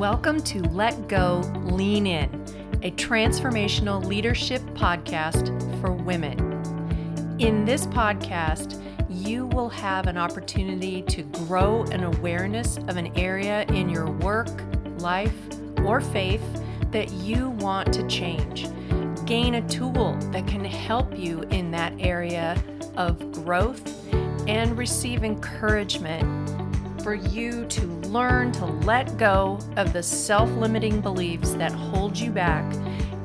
Welcome to Let Go, Lean In, a transformational leadership podcast for women. In this podcast, you will have an opportunity to grow an awareness of an area in your work, life, or faith that you want to change. Gain a tool that can help you in that area of growth and receive encouragement for you to learn to let go of the self limiting beliefs that hold you back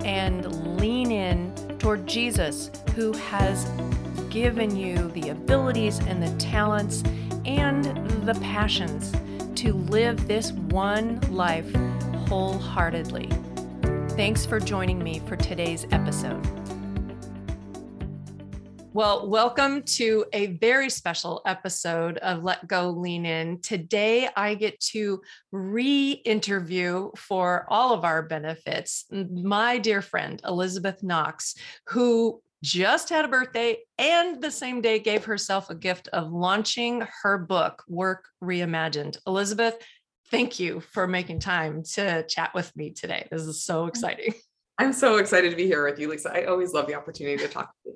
and lean in toward Jesus, who has given you the abilities and the talents and the passions to live this one life wholeheartedly. Thanks for joining me for today's episode. Well, welcome to a very special episode of Let Go Lean In. Today, I get to re interview for all of our benefits my dear friend, Elizabeth Knox, who just had a birthday and the same day gave herself a gift of launching her book, Work Reimagined. Elizabeth, thank you for making time to chat with me today. This is so mm. exciting. I'm so excited to be here with you, Lisa. I always love the opportunity to talk to you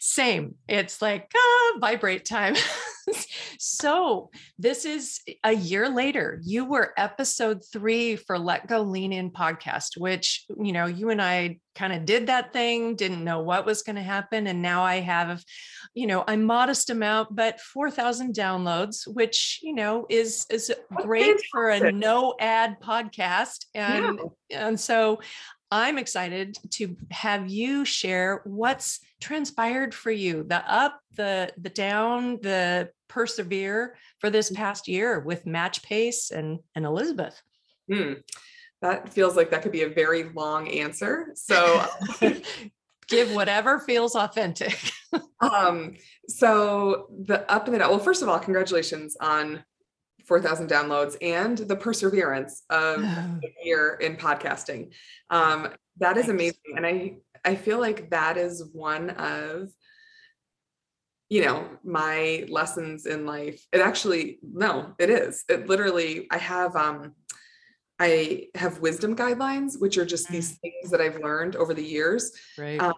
same. It's like ah, vibrate time. so this is a year later. You were episode three for Let Go Lean In podcast, which you know you and I kind of did that thing, didn't know what was going to happen, and now I have, you know, a modest amount, but four thousand downloads, which you know is is great for a no ad podcast, and yeah. and so I'm excited to have you share what's transpired for you, the up, the the down, the persevere for this mm-hmm. past year with MatchPace and and Elizabeth. Hmm. That feels like that could be a very long answer. So give whatever feels authentic. um, so the up and the down. Well, first of all, congratulations on 4,000 downloads and the perseverance of a year in podcasting. Um, that is amazing. And I, I feel like that is one of, you know, my lessons in life. It actually, no, it is. It literally, I have, um, I have wisdom guidelines, which are just these mm. things that I've learned over the years. Right. Um,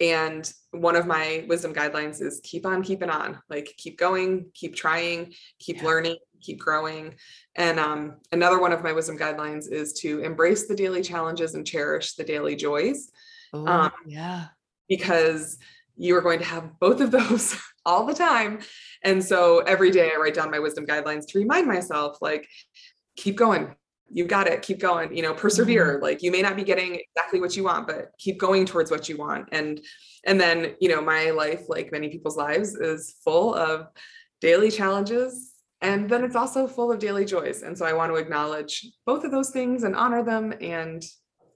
and one of my wisdom guidelines is keep on keeping on, like keep going, keep trying, keep yeah. learning, keep growing. And um, another one of my wisdom guidelines is to embrace the daily challenges and cherish the daily joys. Oh, um, yeah. Because you are going to have both of those all the time. And so every day I write down my wisdom guidelines to remind myself, like, keep going. You got it. Keep going. You know, persevere. Mm-hmm. Like you may not be getting exactly what you want, but keep going towards what you want. And and then, you know, my life, like many people's lives, is full of daily challenges and then it's also full of daily joys. And so I want to acknowledge both of those things and honor them and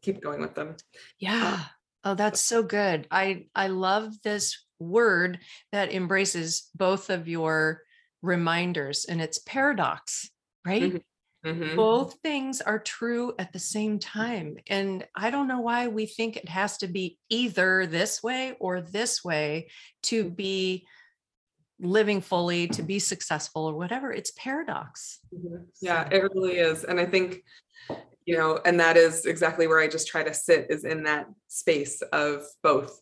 keep going with them. Yeah. Oh, that's so good. I I love this word that embraces both of your reminders and it's paradox, right? Mm-hmm. Mm-hmm. Both things are true at the same time. And I don't know why we think it has to be either this way or this way to be living fully to be successful or whatever it's paradox mm-hmm. yeah it really is and i think you know and that is exactly where i just try to sit is in that space of both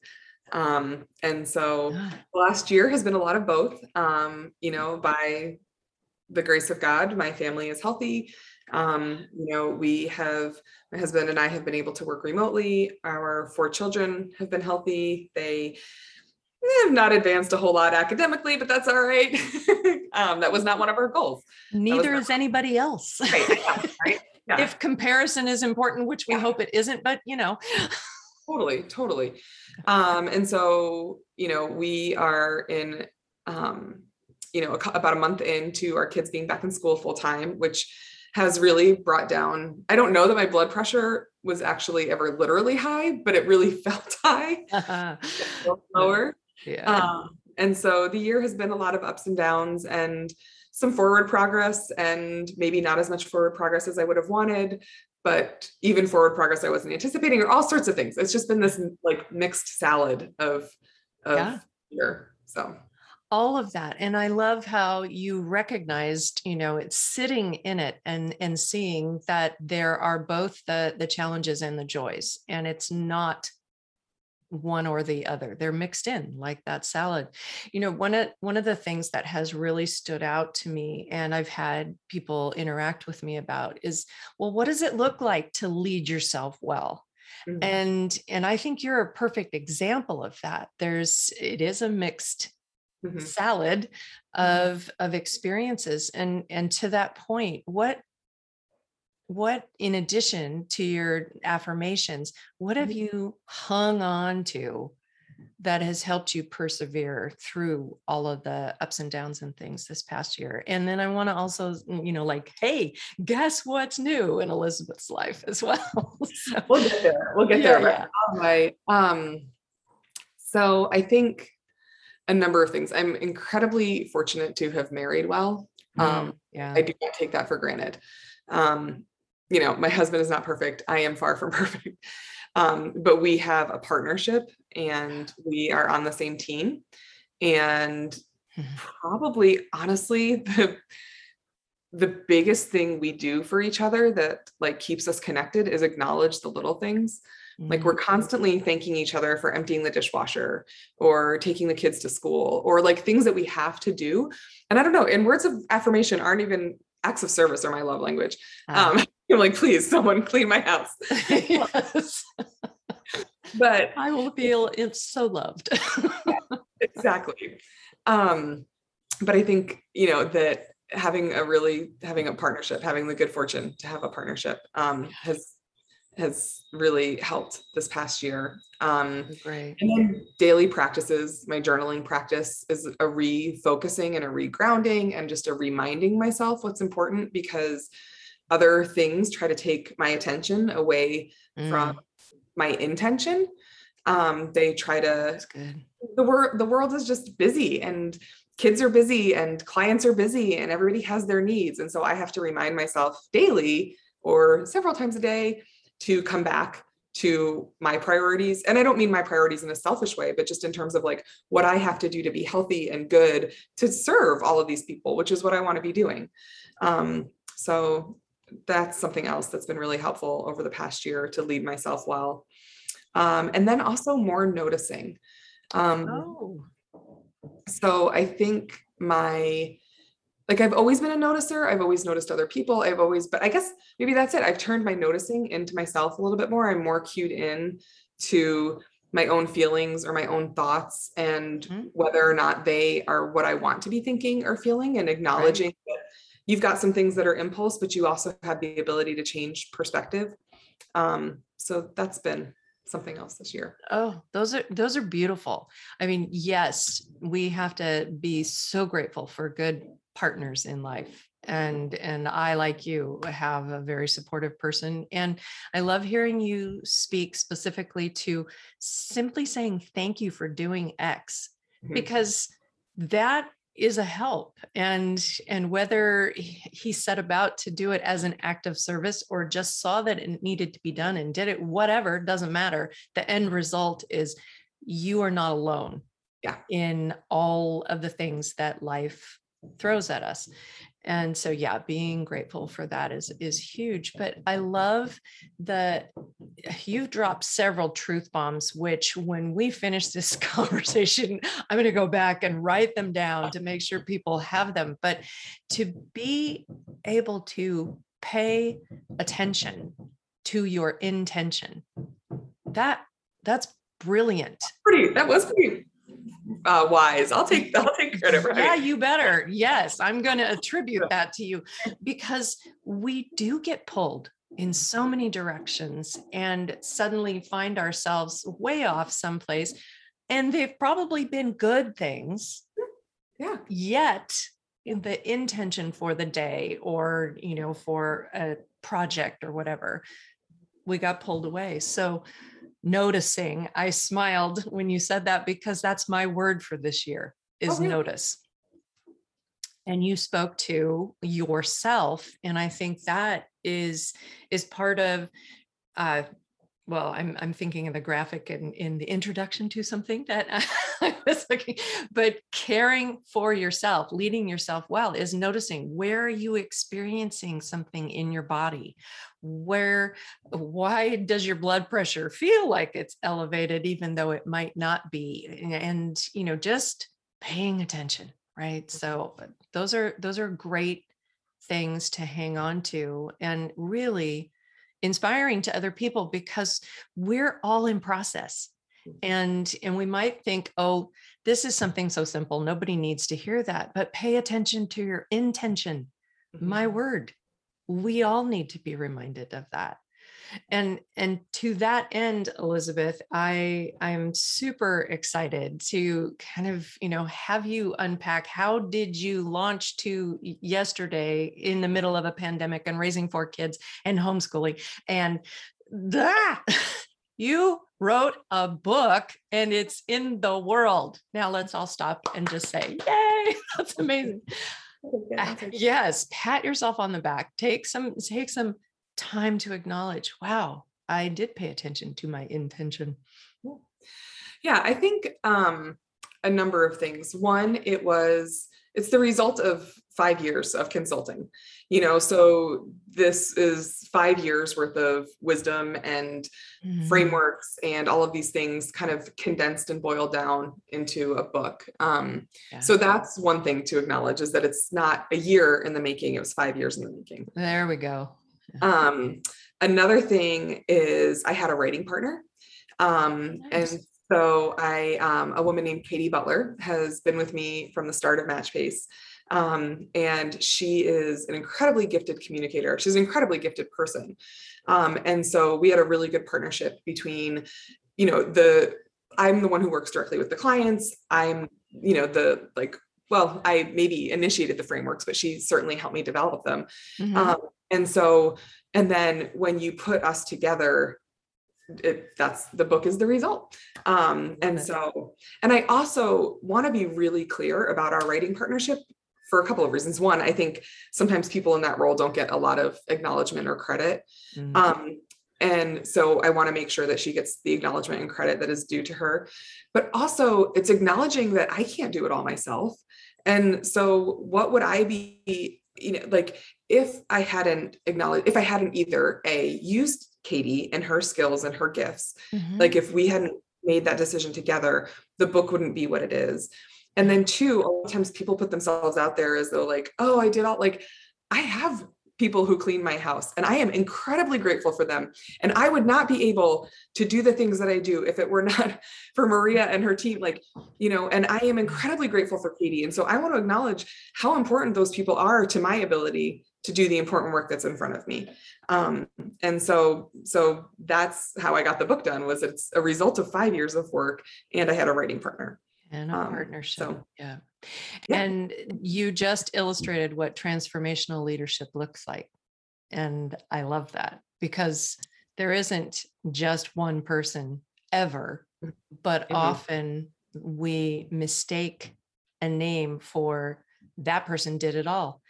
um and so last year has been a lot of both um you know by the grace of god my family is healthy um you know we have my husband and i have been able to work remotely our four children have been healthy they have not advanced a whole lot academically, but that's all right. um, that was not one of our goals. Neither is anybody else. Right. Yeah, right? Yeah. If comparison is important, which we yeah. hope it isn't, but you know. totally, totally. Um, and so, you know, we are in, um, you know, about a month into our kids being back in school full time, which has really brought down. I don't know that my blood pressure was actually ever literally high, but it really felt high, lower. Yeah. Um, and so the year has been a lot of ups and downs and some forward progress and maybe not as much forward progress as I would have wanted, but even forward progress I wasn't anticipating or all sorts of things. It's just been this like mixed salad of, of yeah. year. So all of that and i love how you recognized you know it's sitting in it and and seeing that there are both the the challenges and the joys and it's not one or the other they're mixed in like that salad. You know one of one of the things that has really stood out to me and i've had people interact with me about is well what does it look like to lead yourself well? Mm-hmm. and and i think you're a perfect example of that. There's it is a mixed mm-hmm. salad mm-hmm. of of experiences and and to that point what what in addition to your affirmations what have mm-hmm. you hung on to that has helped you persevere through all of the ups and downs and things this past year and then i want to also mm, you know like hey guess what's new in elizabeth's life as well so, we'll get there we'll get there yeah. right um so i think a number of things. I'm incredibly fortunate to have married well. Mm, um, yeah. I do not take that for granted. Um, you know, my husband is not perfect. I am far from perfect. Um, but we have a partnership and we are on the same team. And mm-hmm. probably honestly, the the biggest thing we do for each other that like keeps us connected is acknowledge the little things like we're mm-hmm. constantly thanking each other for emptying the dishwasher or taking the kids to school or like things that we have to do. And I don't know, and words of affirmation aren't even acts of service or my love language. Um, I'm like, please, someone clean my house. yes. but I will feel it's so loved. exactly. Um, but I think, you know, that having a really having a partnership, having the good fortune to have a partnership um, has has really helped this past year. Um, Great. And then daily practices, my journaling practice is a refocusing and a regrounding and just a reminding myself what's important because other things try to take my attention away mm. from my intention. Um, they try to the world the world is just busy and kids are busy and clients are busy and everybody has their needs. And so I have to remind myself daily or several times a day to come back to my priorities. And i don't mean my priorities in a selfish way but just in terms of like what i have to do to be healthy and good to serve all of these people which is what i want to be doing. Um, so that's something else that's been really helpful over the past year to lead myself well. Um, and then also more noticing. Um, oh. so i think my like I've always been a noticer. I've always noticed other people. I've always, but I guess maybe that's it. I've turned my noticing into myself a little bit more. I'm more cued in to my own feelings or my own thoughts and mm-hmm. whether or not they are what I want to be thinking or feeling and acknowledging right. that you've got some things that are impulse, but you also have the ability to change perspective. Um, so that's been something else this year. Oh, those are those are beautiful. I mean, yes, we have to be so grateful for good partners in life and and i like you have a very supportive person and i love hearing you speak specifically to simply saying thank you for doing x mm-hmm. because that is a help and and whether he set about to do it as an act of service or just saw that it needed to be done and did it whatever doesn't matter the end result is you are not alone yeah in all of the things that life throws at us. And so yeah being grateful for that is is huge. But i love that you've dropped several truth bombs which when we finish this conversation i'm going to go back and write them down to make sure people have them. But to be able to pay attention to your intention that that's brilliant. Pretty that was pretty uh, wise. I'll take I'll take credit for Yeah, you better. Yes, I'm going to attribute that to you because we do get pulled in so many directions and suddenly find ourselves way off someplace and they've probably been good things. Yeah. Yet in the intention for the day or you know for a project or whatever we got pulled away. So noticing. I smiled when you said that because that's my word for this year is oh, really? notice. And you spoke to yourself. And I think that is is part of uh well, I'm I'm thinking of the graphic in, in the introduction to something that I was looking, but caring for yourself, leading yourself well is noticing where are you experiencing something in your body? Where why does your blood pressure feel like it's elevated even though it might not be? And you know, just paying attention, right? So those are those are great things to hang on to and really inspiring to other people because we're all in process mm. and and we might think oh this is something so simple nobody needs to hear that but pay attention to your intention mm-hmm. my word we all need to be reminded of that and and to that end elizabeth i i'm super excited to kind of you know have you unpack how did you launch to yesterday in the middle of a pandemic and raising four kids and homeschooling? And that you wrote a book and it's in the world. Now let's all stop and just say yay that's amazing. Ah, yes pat yourself on the back. Take some take some time to acknowledge, wow, I did pay attention to my intention. Yeah, I think um, a number of things. One, it was it's the result of five years of consulting you know so this is five years worth of wisdom and mm-hmm. frameworks and all of these things kind of condensed and boiled down into a book um, yeah. so that's one thing to acknowledge is that it's not a year in the making it was five years in the making there we go um, another thing is I had a writing partner. Um, nice. And so I, um, a woman named Katie Butler has been with me from the start of MatchPace. Um, and she is an incredibly gifted communicator. She's an incredibly gifted person. Um, and so we had a really good partnership between, you know, the, I'm the one who works directly with the clients. I'm, you know, the like well, I maybe initiated the frameworks, but she certainly helped me develop them. Mm-hmm. Um, and so, and then when you put us together, it, that's the book is the result. Um, and so, and I also want to be really clear about our writing partnership for a couple of reasons. One, I think sometimes people in that role don't get a lot of acknowledgement or credit. Mm-hmm. Um, and so I want to make sure that she gets the acknowledgement and credit that is due to her. But also, it's acknowledging that I can't do it all myself. And so, what would I be, you know, like if I hadn't acknowledged, if I hadn't either A, used Katie and her skills and her gifts, mm-hmm. like if we hadn't made that decision together, the book wouldn't be what it is. And then two, a lot of times people put themselves out there as though like, oh, I did all like I have people who clean my house and I am incredibly grateful for them. And I would not be able to do the things that I do if it were not for Maria and her team. Like, you know, and I am incredibly grateful for Katie. And so I want to acknowledge how important those people are to my ability to do the important work that's in front of me um, and so so that's how i got the book done was it's a result of five years of work and i had a writing partner and a um, partnership so, yeah. Yeah and you just illustrated what transformational leadership looks like and i love that because there isn't just one person ever mm-hmm. but mm-hmm. often we mistake a name for that person did it all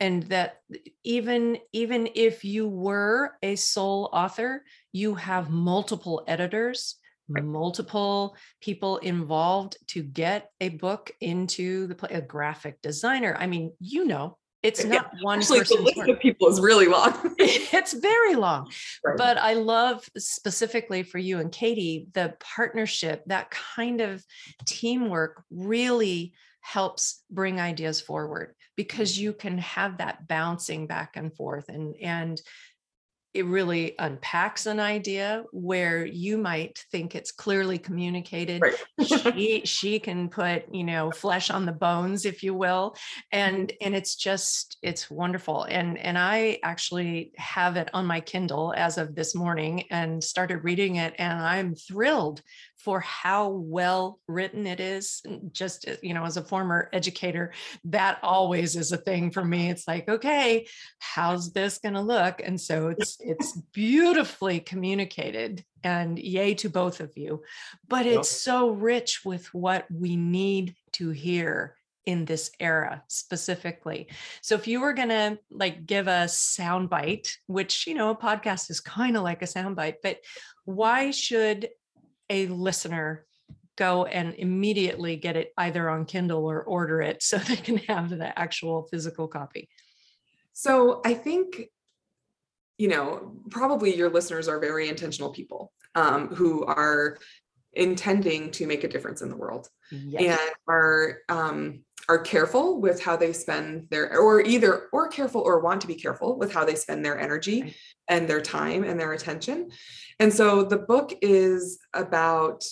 and that even even if you were a sole author you have multiple editors. Multiple people involved to get a book into the play a graphic designer i mean you know it's eh, not yeah, one Actually, the list work. of people is really long. it's very long. Right. But I love specifically for you and Katie, the partnership, that kind of teamwork really helps bring ideas forward because mm-hmm. you can have that bouncing back and forth and and it really unpacks an idea where you might think it's clearly communicated right. she she can put you know flesh on the bones if you will and mm-hmm. and it's just it's wonderful and and i actually have it on my kindle as of this morning and started reading it and i'm thrilled for how well written it is just uh, you know as a former educator that always is a thing for me. It's like okay how's this going to look? And so it's it's beautifully communicated and yay to both of you. But it's so rich with what we need to hear in this era specifically. So if you were going to like give a soundbite, which, you know, a podcast is kind of like a soundbite, but why should a listener go and immediately get it either on Kindle or order it so they can have the actual physical copy? So I think, you know, probably your listeners are very intentional people um, who are intending to make a difference in the world yes. and are um, are careful with how they spend their or either or careful or want to be careful with how they spend their energy and their time and their attention. And so the book is about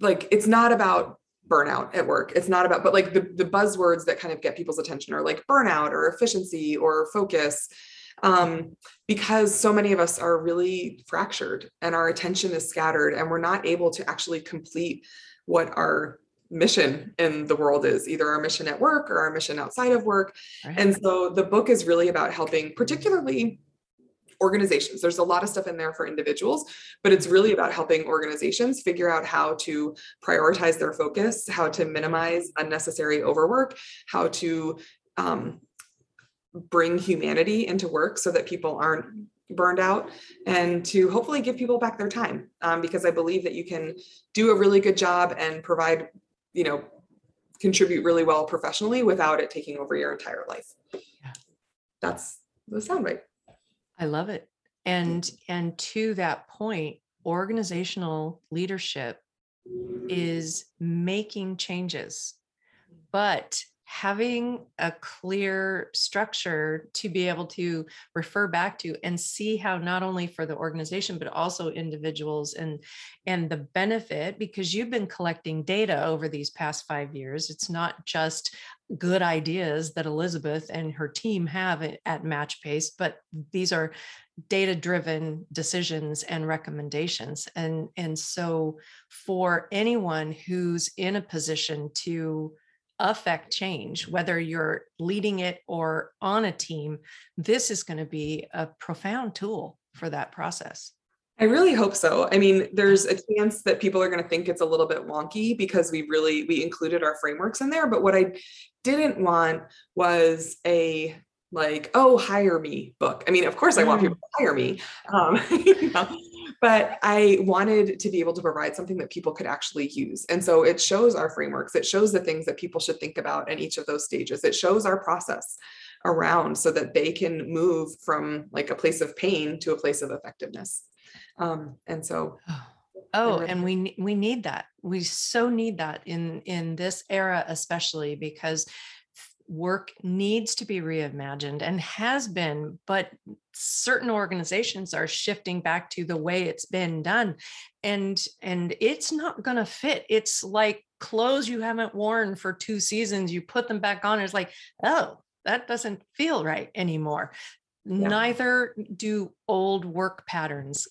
like it's not about burnout at work. It's not about but like the, the buzzwords that kind of get people's attention are like burnout or efficiency or focus um, because so many of us are really fractured and our attention is scattered and we're not able to actually complete what our mission in the world is either our mission at work or our mission outside of work right. and so the book is really about helping particularly organizations there's a lot of stuff in there for individuals but it's really about helping organizations figure out how to prioritize their focus how to minimize unnecessary overwork how to um, bring humanity into work so that people aren't burned out and to hopefully give people back their time um, because i believe that you can do a really good job and provide you know contribute really well professionally without it taking over your entire life. Yeah. that's the soundbite i love it. And and to that point organizational leadership is making changes. But having a clear structure to be able to refer back to and see how not only for the organization but also individuals and and the benefit because you've been collecting data over these past 5 years. It's not just good ideas that Elizabeth and her team have at MatchPace but these are data driven decisions and recommendations. And and so for anyone who's in a position to affect change, whether you're leading it or on a team, this is going to be a profound tool for that process. I really hope so. I mean, there's a chance that people are going to think it's a little bit wonky because we really we included our frameworks in there, but what I didn't want was a like oh hire me book i mean of course i want people mm. to hire me um, you know, but I wanted to be able to provide something that people could actually use. And so it shows our frameworks, it shows the things that people should think about in each of those stages, it shows our process around so that they can move from like a place of pain to a place of effectiveness. Um, and so Oh, and we we need that. We so need that in in this era especially because work needs to be reimagined and has been, but certain organizations are shifting back to the way it's been done. And and it's not gonna fit. It's like clothes you haven't worn for two seasons, you put them back on, it's like, oh, that doesn't feel right anymore. Yeah. Neither do old work patterns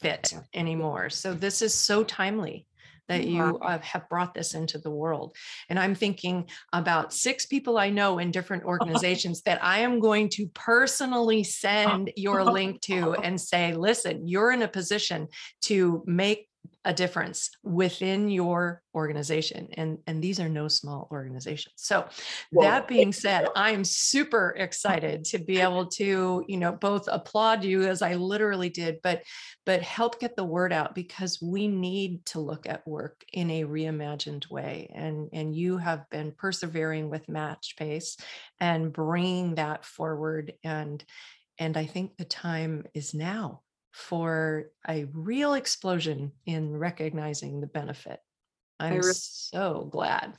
fit anymore. So this is so timely that you uh, have brought this into the world. And I'm thinking about six people I know in different organizations that I am going to personally send your link to and say, listen, you're in a position to make a difference within your organization and and these are no small organizations. So well, that being said i'm super excited to be able to you know both applaud you as i literally did but but help get the word out because we need to look at work in a reimagined way and and you have been persevering with MatchPace and bringing that forward and and i think the time is now for a real explosion in recognizing the benefit. I'm so glad.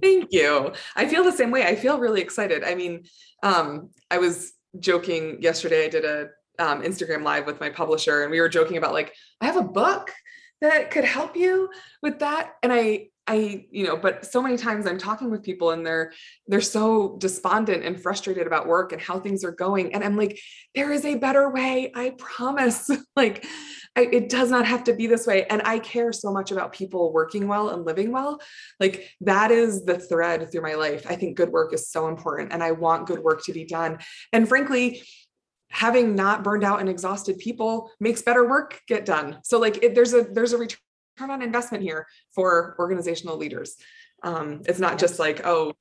Thank you. I feel the same way. I feel really excited. I mean, um, I was joking yesterday. I did a um, Instagram live with my publisher, and we were joking about like, I have a book that could help you with that. And I I, you know, but so many times I'm talking with people and they're they're so despondent and frustrated about work and how things are going. And I'm like, there is a better way. I promise. like, I, it does not have to be this way. And I care so much about people working well and living well. Like that is the thread through my life. I think good work is so important, and I want good work to be done. And frankly, having not burned out and exhausted people makes better work get done. So like, it, there's a there's a return return on investment here for organizational leaders. Um, it's not just like, oh,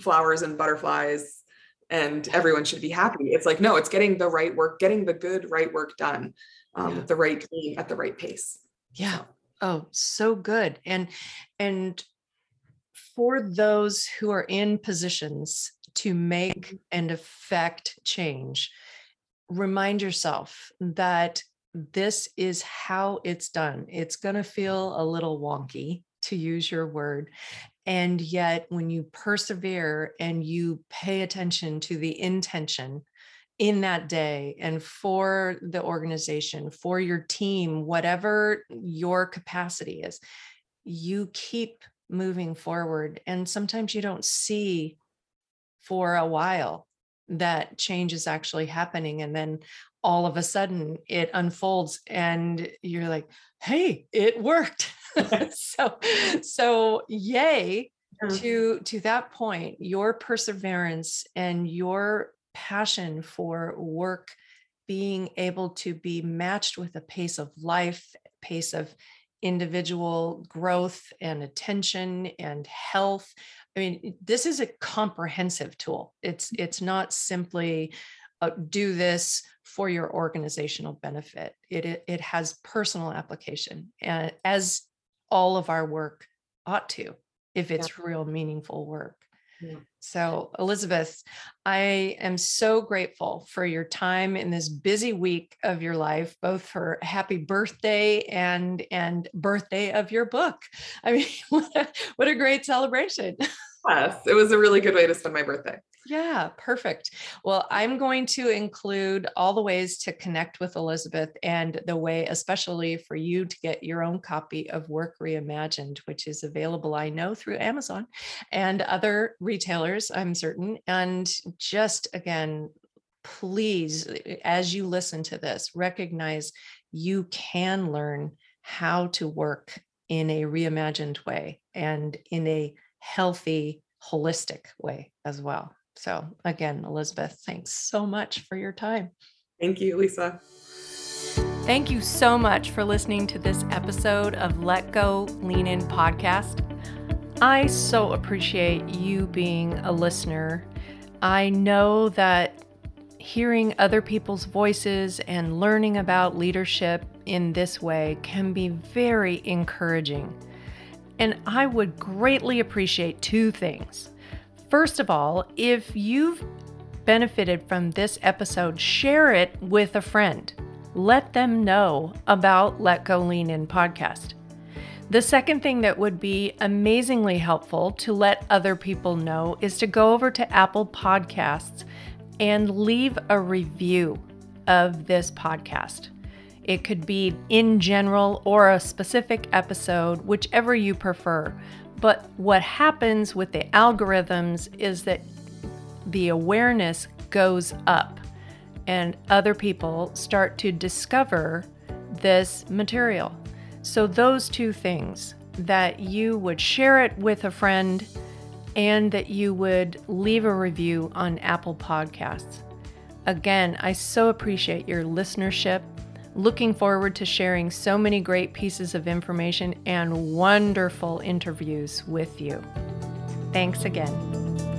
flowers and butterflies and everyone should be happy. It's like, no, it's getting the right work, getting the good, right work done um, yeah. the right team at the right pace. Yeah. Oh, so good. And, and for those who are in positions to make and affect change, remind yourself that this is how it's done. It's going to feel a little wonky, to use your word. And yet, when you persevere and you pay attention to the intention in that day and for the organization, for your team, whatever your capacity is, you keep moving forward. And sometimes you don't see for a while that change is actually happening. And then all of a sudden it unfolds and you're like, hey, it worked. so, so yay to to that point, your perseverance and your passion for work being able to be matched with a pace of life, pace of individual growth and attention and health. I mean, this is a comprehensive tool. It's mm-hmm. it's not simply uh, do this for your organizational benefit. It, it, it has personal application, and as all of our work ought to, if it's yeah. real meaningful work. Yeah. So, Elizabeth, I am so grateful for your time in this busy week of your life, both for happy birthday and and birthday of your book. I mean, what a, what a great celebration. Yes, it was a really good way to spend my birthday. Yeah, perfect. Well, I'm going to include all the ways to connect with Elizabeth and the way, especially for you to get your own copy of Work Reimagined, which is available, I know, through Amazon and other retailers, I'm certain. And just again, please, eh, as you listen to this, recognize you can learn how to work in a reimagined way and in a healthy, holistic way as well. So, again, Elizabeth, thanks so much for your time. Thank you, Lisa. Thank you so much for listening to this episode of Let Go Lean In podcast. I so appreciate you being a listener. I know that hearing other people's voices and learning about leadership in this way can be very encouraging. And I would greatly appreciate two things. First of all, if you've benefited from this episode, share it with a friend. Let them know about Let Go Lean In podcast. The second thing that would be amazingly helpful to let other people know is to go over to Apple Podcasts and leave a review of this podcast. It could be in general or a specific episode, whichever you prefer. But what happens with the algorithms is that the awareness goes up and other people start to discover this material. So, those two things that you would share it with a friend and that you would leave a review on Apple Podcasts. Again, I so appreciate your listenership Looking forward to sharing so many great pieces of information and wonderful interviews with you. Thanks again.